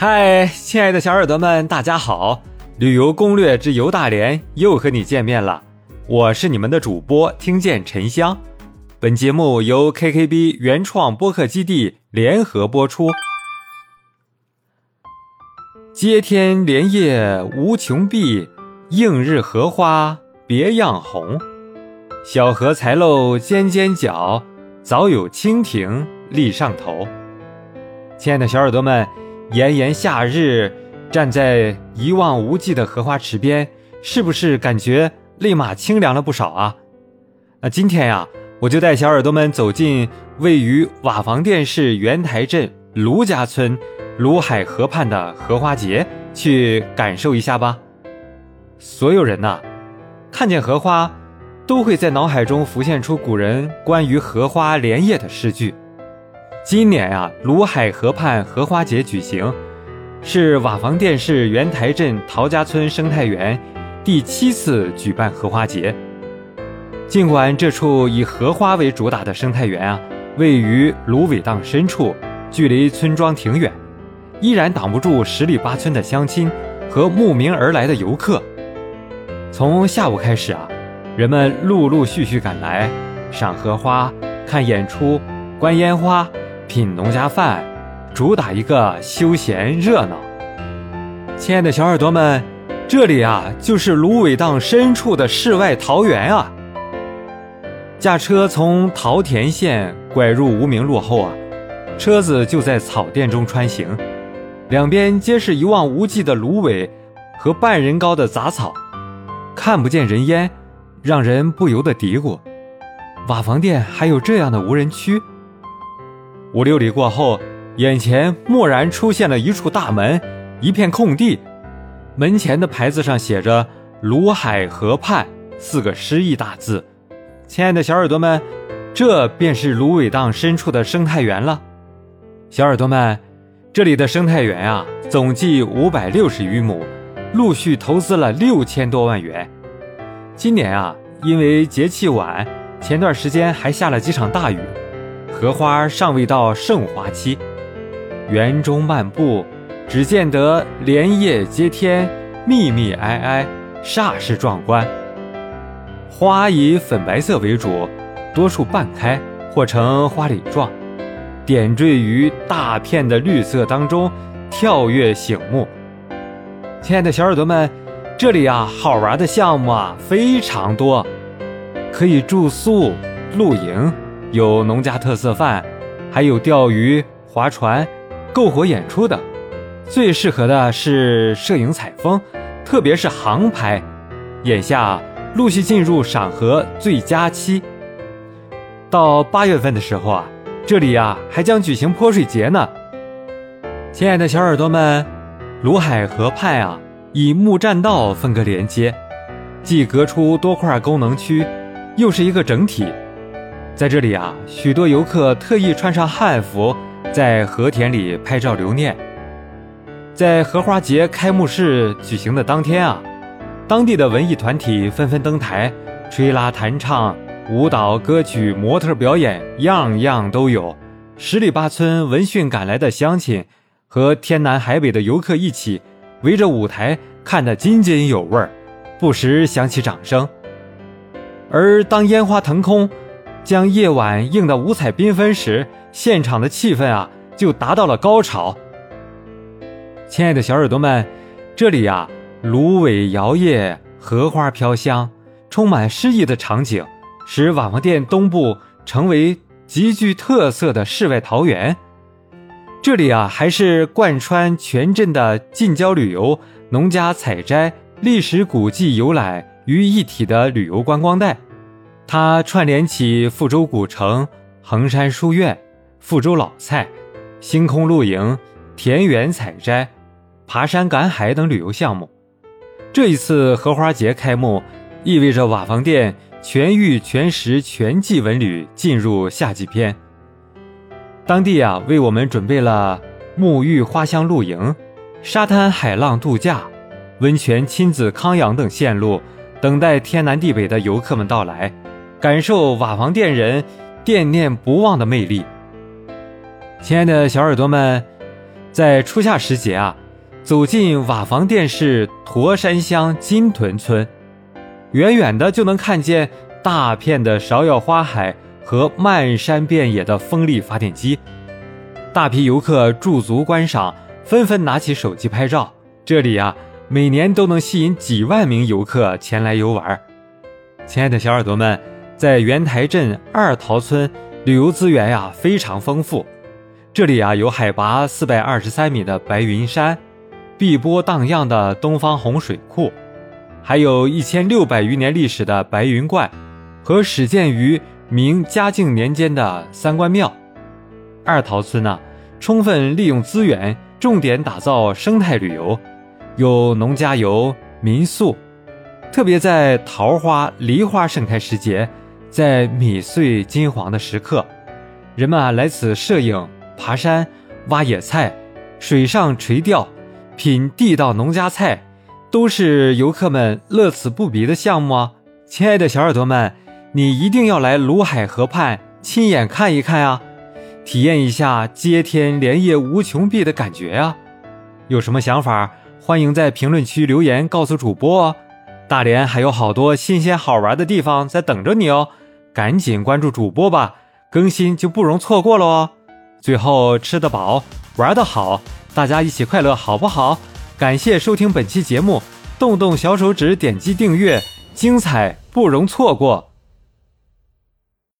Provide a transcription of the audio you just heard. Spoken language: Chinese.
嗨，亲爱的小耳朵们，大家好！旅游攻略之游大连又和你见面了，我是你们的主播听见沉香。本节目由 KKB 原创播客基地联合播出。接天莲叶无穷碧，映日荷花别样红。小荷才露尖尖角，早有蜻蜓立上头。亲爱的小耳朵们。炎炎夏日，站在一望无际的荷花池边，是不是感觉立马清凉了不少啊？那今天呀，我就带小耳朵们走进位于瓦房店市圆台镇卢家村卢海河畔的荷花节，去感受一下吧。所有人呐，看见荷花，都会在脑海中浮现出古人关于荷花莲叶的诗句。今年啊，卢海河畔荷花节举行，是瓦房店市圆台镇陶家村生态园第七次举办荷花节。尽管这处以荷花为主打的生态园啊，位于芦苇荡深处，距离村庄挺远，依然挡不住十里八村的乡亲和慕名而来的游客。从下午开始啊，人们陆陆续续赶来，赏荷花、看演出、观烟花。品农家饭，主打一个休闲热闹。亲爱的小耳朵们，这里啊就是芦苇荡深处的世外桃源啊。驾车从桃田县拐入无名路后啊，车子就在草甸中穿行，两边皆是一望无际的芦苇和半人高的杂草，看不见人烟，让人不由得嘀咕：瓦房店还有这样的无人区？五六里过后，眼前蓦然出现了一处大门，一片空地。门前的牌子上写着“卢海河畔”四个诗意大字。亲爱的小耳朵们，这便是芦苇荡深处的生态园了。小耳朵们，这里的生态园啊，总计五百六十余亩，陆续投资了六千多万元。今年啊，因为节气晚，前段时间还下了几场大雨。荷花尚未到盛花期，园中漫步，只见得莲叶接天，密密挨挨，煞是壮观。花以粉白色为主，多数半开或呈花蕾状，点缀于大片的绿色当中，跳跃醒目。亲爱的小耳朵们，这里啊，好玩的项目啊非常多，可以住宿、露营。有农家特色饭，还有钓鱼、划船、篝火演出等。最适合的是摄影采风，特别是航拍。眼下陆续进入赏荷最佳期，到八月份的时候啊，这里呀还将举行泼水节呢。亲爱的小耳朵们，卢海河畔啊，以木栈道分割连接，既隔出多块功能区，又是一个整体。在这里啊，许多游客特意穿上汉服，在和田里拍照留念。在荷花节开幕式举行的当天啊，当地的文艺团体纷纷登台，吹拉弹唱、舞蹈、歌曲、模特表演，样样都有。十里八村闻讯赶来的乡亲和天南海北的游客一起围着舞台看得津津有味儿，不时响起掌声。而当烟花腾空，将夜晚映得五彩缤纷时，现场的气氛啊就达到了高潮。亲爱的小耳朵们，这里呀，芦苇摇曳，荷花飘香，充满诗意的场景，使瓦房店东部成为极具特色的世外桃源。这里啊，还是贯穿全镇的近郊旅游、农家采摘、历史古迹游览于一体的旅游观光带。它串联起富州古城、衡山书院、富州老菜、星空露营、田园采摘、爬山赶海等旅游项目。这一次荷花节开幕，意味着瓦房店全域全食全季文旅进入夏季篇。当地啊，为我们准备了沐浴花香露营、沙滩海浪度假、温泉亲子康养等线路，等待天南地北的游客们到来。感受瓦房店人念念不忘的魅力。亲爱的小耳朵们，在初夏时节啊，走进瓦房店是驼山乡金屯村，远远的就能看见大片的芍药花海和漫山遍野的风力发电机，大批游客驻足观赏，纷纷拿起手机拍照。这里啊，每年都能吸引几万名游客前来游玩。亲爱的小耳朵们，在圆台镇二桃村，旅游资源呀非常丰富。这里啊有海拔四百二十三米的白云山，碧波荡漾的东方红水库，还有一千六百余年历史的白云观，和始建于明嘉靖年间的三官庙。二桃村呢，充分利用资源，重点打造生态旅游，有农家游、民宿。特别在桃花、梨花盛开时节，在米穗金黄的时刻，人们啊来此摄影。爬山、挖野菜、水上垂钓、品地道农家菜，都是游客们乐此不疲的项目啊！亲爱的小耳朵们，你一定要来鲁海河畔亲眼看一看啊，体验一下接天莲叶无穷碧的感觉啊！有什么想法，欢迎在评论区留言告诉主播哦。大连还有好多新鲜好玩的地方在等着你哦，赶紧关注主播吧，更新就不容错过了哦。最后吃得饱，玩得好，大家一起快乐，好不好？感谢收听本期节目，动动小手指点击订阅，精彩不容错过。